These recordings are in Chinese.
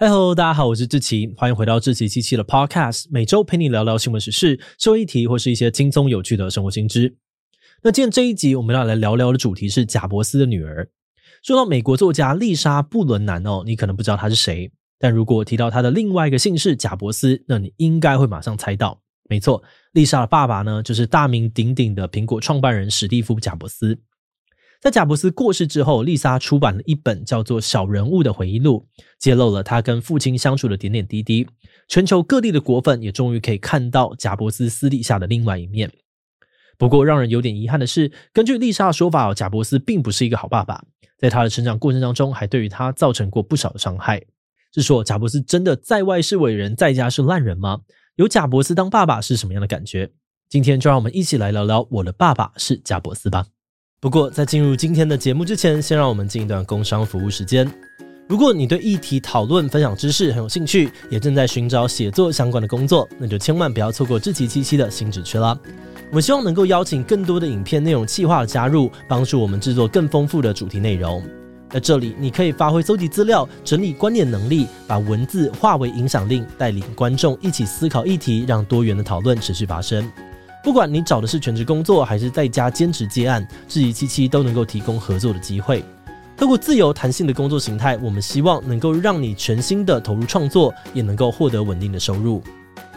嗨喽，大家好，我是志奇，欢迎回到志奇七七的 Podcast，每周陪你聊聊新闻时事、社会议题或是一些轻松有趣的生活新知。那今天这一集我们要来聊聊的主题是贾伯斯的女儿。说到美国作家丽莎·布伦南哦，你可能不知道她是谁，但如果提到她的另外一个姓氏贾伯斯，那你应该会马上猜到，没错，丽莎的爸爸呢就是大名鼎鼎的苹果创办人史蒂夫·贾伯斯。在贾伯斯过世之后，丽莎出版了一本叫做《小人物》的回忆录，揭露了他跟父亲相处的点点滴滴。全球各地的果粉也终于可以看到贾伯斯私底下的另外一面。不过，让人有点遗憾的是，根据丽莎的说法，贾伯斯并不是一个好爸爸，在他的成长过程当中，还对于他造成过不少的伤害。是说，贾伯斯真的在外是伟人，在家是烂人吗？有贾伯斯当爸爸是什么样的感觉？今天就让我们一起来聊聊我的爸爸是贾伯斯吧。不过，在进入今天的节目之前，先让我们进一段工商服务时间。如果你对议题讨论、分享知识很有兴趣，也正在寻找写作相关的工作，那就千万不要错过志祺七七的新职缺啦！我们希望能够邀请更多的影片内容企划的加入，帮助我们制作更丰富的主题内容。在这里，你可以发挥搜集资料、整理观点能力，把文字化为影响力，带领观众一起思考议题，让多元的讨论持续发生。不管你找的是全职工作，还是在家兼职接案，志祺七七都能够提供合作的机会。透过自由弹性的工作形态，我们希望能够让你全心的投入创作，也能够获得稳定的收入。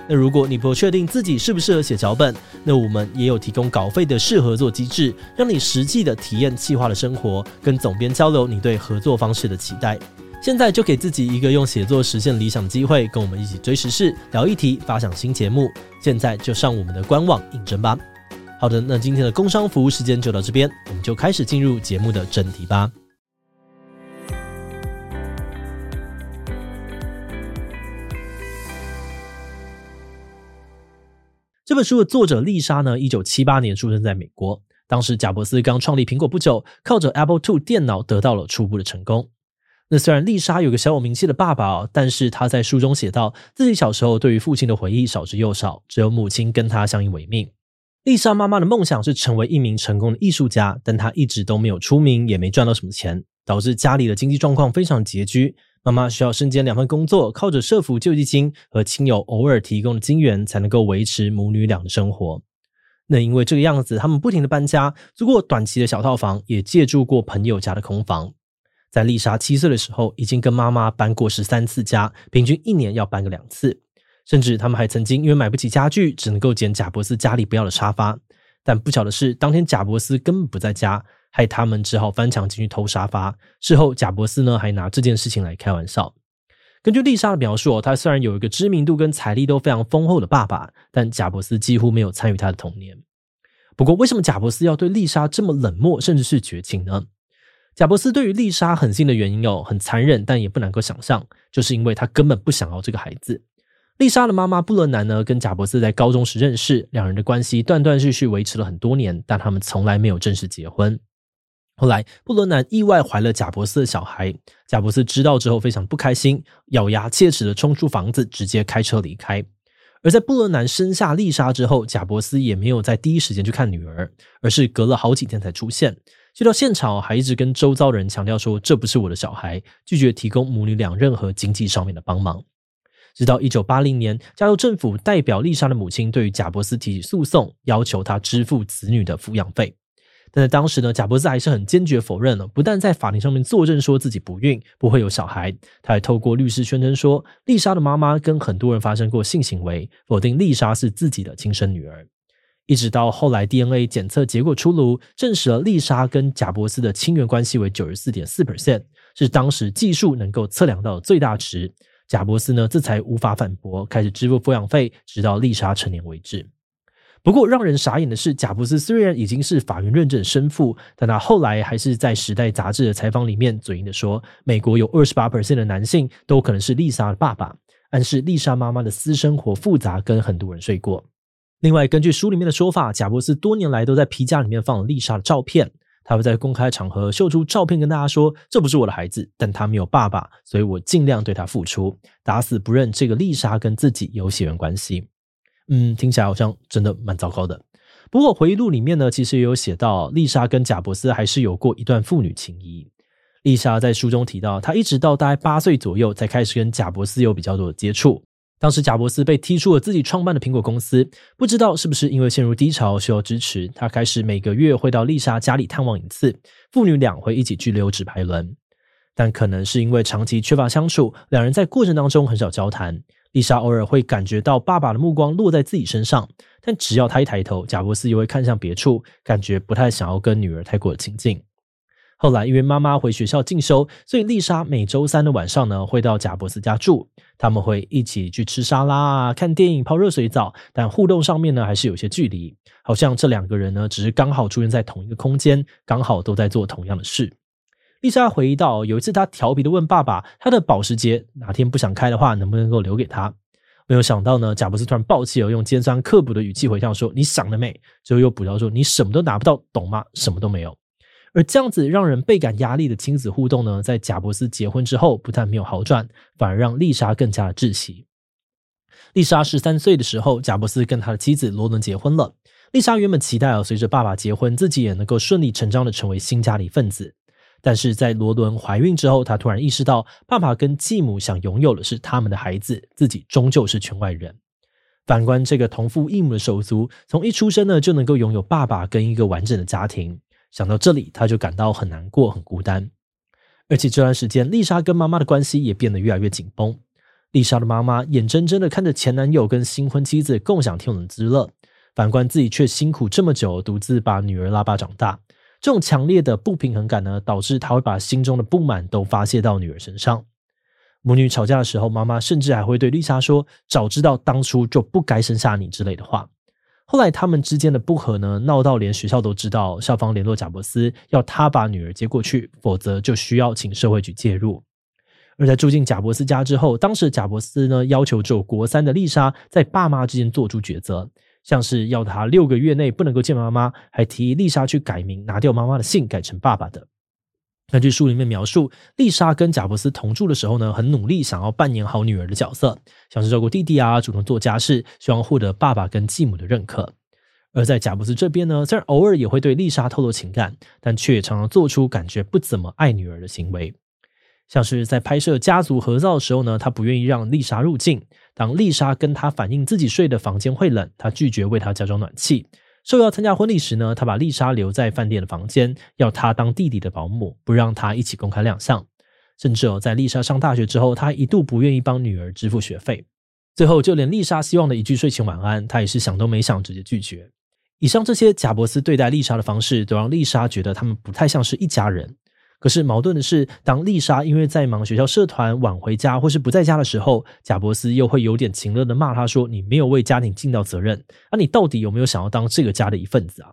那如果你不确定自己适不适合写脚本，那我们也有提供稿费的试合作机制，让你实际的体验企划的生活，跟总编交流你对合作方式的期待。现在就给自己一个用写作实现理想的机会，跟我们一起追时事、聊议题、发想新节目。现在就上我们的官网应征吧。好的，那今天的工商服务时间就到这边，我们就开始进入节目的正题吧。这本书的作者丽莎呢，一九七八年出生在美国，当时贾伯斯刚创立苹果不久，靠着 Apple Two 电脑得到了初步的成功。那虽然丽莎有个小有名气的爸爸哦，但是她在书中写道，自己小时候对于父亲的回忆少之又少，只有母亲跟她相依为命。丽莎妈妈的梦想是成为一名成功的艺术家，但她一直都没有出名，也没赚到什么钱，导致家里的经济状况非常拮据。妈妈需要身兼两份工作，靠着社福救济金和亲友偶尔提供的金元，才能够维持母女俩的生活。那因为这个样子，他们不停的搬家，租过短期的小套房，也借住过朋友家的空房。在丽莎七岁的时候，已经跟妈妈搬过十三次家，平均一年要搬个两次。甚至他们还曾经因为买不起家具，只能够捡贾伯斯家里不要的沙发。但不巧的是，当天贾伯斯根本不在家，害他们只好翻墙进去偷沙发。事后，贾伯斯呢还拿这件事情来开玩笑。根据丽莎的描述，她虽然有一个知名度跟财力都非常丰厚的爸爸，但贾伯斯几乎没有参与他的童年。不过，为什么贾伯斯要对丽莎这么冷漠，甚至是绝情呢？贾伯斯对于丽莎狠心的原因有很残忍，但也不能够想象，就是因为他根本不想要这个孩子。丽莎的妈妈布伦南呢，跟贾伯斯在高中时认识，两人的关系断断续续维持了很多年，但他们从来没有正式结婚。后来，布伦南意外怀了贾伯斯的小孩，贾伯斯知道之后非常不开心，咬牙切齿的冲出房子，直接开车离开。而在布伦南生下丽莎之后，贾伯斯也没有在第一时间去看女儿，而是隔了好几天才出现。去到现场，还一直跟周遭人强调说，这不是我的小孩，拒绝提供母女俩任何经济上面的帮忙。直到一九八零年，加州政府代表丽莎的母亲对于贾伯斯提起诉讼，要求他支付子女的抚养费。但在当时呢，贾伯斯还是很坚决否认了，不但在法庭上面作证说自己不孕，不会有小孩，他还透过律师宣称说，丽莎的妈妈跟很多人发生过性行为，否定丽莎是自己的亲生女儿。一直到后来 DNA 检测结果出炉，证实了丽莎跟贾伯斯的亲缘关系为九十四点四 percent，是当时技术能够测量到的最大值。贾伯斯呢，这才无法反驳，开始支付抚养费，直到丽莎成年为止。不过让人傻眼的是，贾伯斯虽然已经是法院认证生父，但他后来还是在《时代》杂志的采访里面嘴硬的说，美国有二十八 percent 的男性都可能是丽莎的爸爸，暗示丽莎妈妈的私生活复杂，跟很多人睡过。另外，根据书里面的说法，贾伯斯多年来都在皮夹里面放了丽莎的照片。他会在公开场合秀出照片，跟大家说：“这不是我的孩子，但他没有爸爸，所以我尽量对他付出，打死不认这个丽莎跟自己有血缘关系。”嗯，听起来好像真的蛮糟糕的。不过回忆录里面呢，其实也有写到，丽莎跟贾伯斯还是有过一段父女情谊。丽莎在书中提到，她一直到大概八岁左右才开始跟贾伯斯有比较多的接触。当时贾伯斯被踢出了自己创办的苹果公司，不知道是不是因为陷入低潮需要支持，他开始每个月会到丽莎家里探望一次，父女俩会一起去溜直排轮。但可能是因为长期缺乏相处，两人在过程当中很少交谈。丽莎偶尔会感觉到爸爸的目光落在自己身上，但只要他一抬头，贾伯斯又会看向别处，感觉不太想要跟女儿太过亲近。后来，因为妈妈回学校进修，所以丽莎每周三的晚上呢，会到贾伯斯家住。他们会一起去吃沙拉啊，看电影、泡热水澡，但互动上面呢，还是有些距离。好像这两个人呢，只是刚好出现在同一个空间，刚好都在做同样的事。丽莎回忆到，有一次她调皮的问爸爸，他的保时捷哪天不想开的话，能不能够留给他？没有想到呢，贾伯斯突然抱气而，用尖酸刻薄的语气回呛说：“你想得美！”最后又补刀说：“你什么都拿不到，懂吗？什么都没有。”而这样子让人倍感压力的亲子互动呢，在贾伯斯结婚之后，不但没有好转，反而让丽莎更加的窒息。丽莎十三岁的时候，贾伯斯跟他的妻子罗伦结婚了。丽莎原本期待啊，随着爸爸结婚，自己也能够顺理成章的成为新家的一份子。但是在罗伦怀孕之后，她突然意识到，爸爸跟继母想拥有的是他们的孩子，自己终究是圈外人。反观这个同父异母的手足，从一出生呢就能够拥有爸爸跟一个完整的家庭。想到这里，他就感到很难过、很孤单。而且这段时间，丽莎跟妈妈的关系也变得越来越紧绷。丽莎的妈妈眼睁睁的看着前男友跟新婚妻子共享天伦之乐，反观自己却辛苦这么久，独自把女儿拉巴长大。这种强烈的不平衡感呢，导致她会把心中的不满都发泄到女儿身上。母女吵架的时候，妈妈甚至还会对丽莎说：“早知道当初就不该生下你”之类的话。后来他们之间的不和呢，闹到连学校都知道，校方联络贾伯斯，要他把女儿接过去，否则就需要请社会局介入。而在住进贾伯斯家之后，当时贾伯斯呢，要求只有国三的丽莎在爸妈之间做出抉择，像是要她六个月内不能够见妈妈，还提议丽莎去改名，拿掉妈妈的姓，改成爸爸的。根据书里面描述，丽莎跟贾伯斯同住的时候呢，很努力想要扮演好女儿的角色，像是照顾弟弟啊，主动做家事，希望获得爸爸跟继母的认可。而在贾伯斯这边呢，虽然偶尔也会对丽莎透露情感，但却常常做出感觉不怎么爱女儿的行为，像是在拍摄家族合照的时候呢，他不愿意让丽莎入镜；当丽莎跟他反映自己睡的房间会冷，他拒绝为她加装暖气。受邀参加婚礼时呢，他把丽莎留在饭店的房间，要她当弟弟的保姆，不让她一起公开亮相。甚至哦，在丽莎上大学之后，他一度不愿意帮女儿支付学费。最后，就连丽莎希望的一句睡前晚安，他也是想都没想直接拒绝。以上这些贾伯斯对待丽莎的方式，都让丽莎觉得他们不太像是一家人。可是矛盾的是，当丽莎因为在忙学校社团晚回家或是不在家的时候，贾伯斯又会有点情乐的骂她说：“你没有为家庭尽到责任，那你到底有没有想要当这个家的一份子啊？”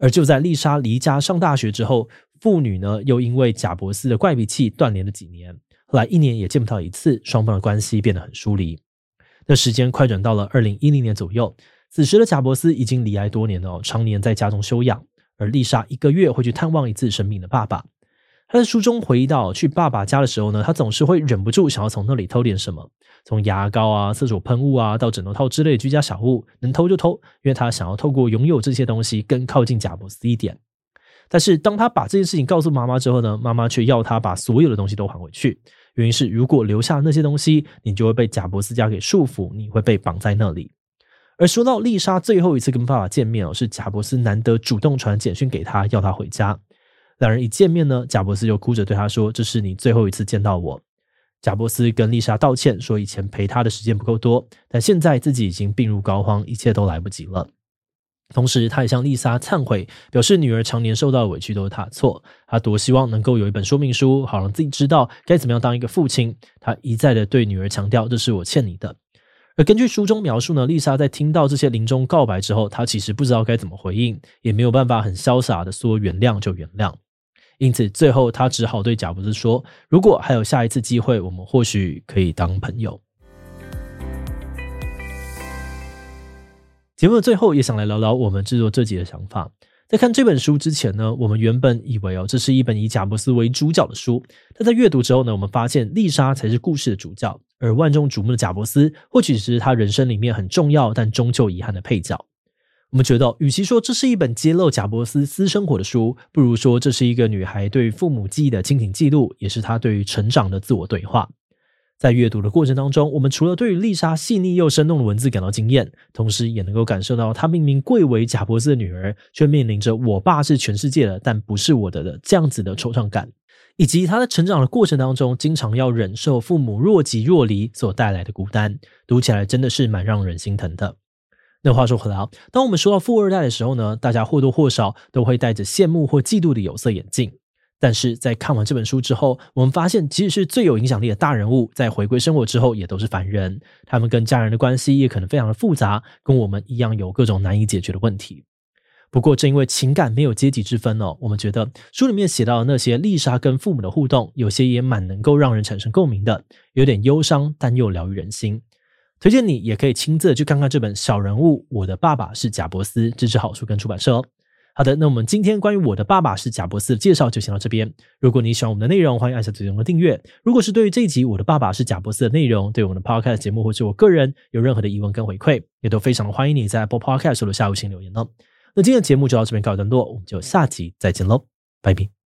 而就在丽莎离家上大学之后，父女呢又因为贾伯斯的怪脾气断联了几年，后来一年也见不到一次，双方的关系变得很疏离。那时间快转到了二零一零年左右，此时的贾伯斯已经离癌多年了，常年在家中休养，而丽莎一个月会去探望一次生病的爸爸。他在书中回忆到，去爸爸家的时候呢，他总是会忍不住想要从那里偷点什么，从牙膏啊、厕所喷雾啊，到枕头套之类的居家小物，能偷就偷，因为他想要透过拥有这些东西更靠近贾伯斯一点。但是当他把这件事情告诉妈妈之后呢，妈妈却要他把所有的东西都还回去，原因是如果留下那些东西，你就会被贾伯斯家给束缚，你会被绑在那里。而说到丽莎最后一次跟爸爸见面哦，是贾伯斯难得主动传简讯给他，要他回家。两人一见面呢，贾伯斯就哭着对他说：“这是你最后一次见到我。”贾伯斯跟丽莎道歉，说以前陪他的时间不够多，但现在自己已经病入膏肓，一切都来不及了。同时，他也向丽莎忏悔，表示女儿常年受到的委屈都是他的错。他多希望能够有一本说明书，好让自己知道该怎么样当一个父亲。他一再的对女儿强调：“这是我欠你的。”而根据书中描述呢，丽莎在听到这些临终告白之后，她其实不知道该怎么回应，也没有办法很潇洒的说原谅就原谅。因此，最后他只好对贾伯斯说：“如果还有下一次机会，我们或许可以当朋友。”节目的最后，也想来聊聊我们制作这集的想法。在看这本书之前呢，我们原本以为哦，这是一本以贾伯斯为主角的书。但在阅读之后呢，我们发现丽莎才是故事的主角，而万众瞩目的贾伯斯，或许只是他人生里面很重要但终究遗憾的配角。我们觉得，与其说这是一本揭露贾伯斯私生活的书，不如说这是一个女孩对父母记忆的亲情记录，也是她对于成长的自我对话。在阅读的过程当中，我们除了对于丽莎细腻又生动的文字感到惊艳，同时也能够感受到她明明贵为贾伯斯的女儿，却面临着“我爸是全世界的，但不是我的”的这样子的惆怅感，以及她在成长的过程当中，经常要忍受父母若即若离所带来的孤单，读起来真的是蛮让人心疼的。那话说回来啊，当我们说到富二代的时候呢，大家或多或少都会戴着羡慕或嫉妒的有色眼镜。但是在看完这本书之后，我们发现，即使是最有影响力的大人物，在回归生活之后，也都是凡人。他们跟家人的关系也可能非常的复杂，跟我们一样有各种难以解决的问题。不过，正因为情感没有阶级之分哦，我们觉得书里面写到的那些丽莎跟父母的互动，有些也蛮能够让人产生共鸣的，有点忧伤，但又疗愈人心。推荐你也可以亲自去看看这本《小人物：我的爸爸是贾伯斯》，支持好书跟出版社哦。好的，那我们今天关于我的爸爸是贾伯斯的介绍就先到这边。如果你喜欢我们的内容，欢迎按下最终的订阅。如果是对于这一集我的爸爸是贾伯斯的内容，对我们的 Podcast 节目或是我个人有任何的疑问跟回馈，也都非常的欢迎你在 Apple Podcast 留下五星留言哦。那今天的节目就到这边告一段落，我们就下集再见喽，拜拜。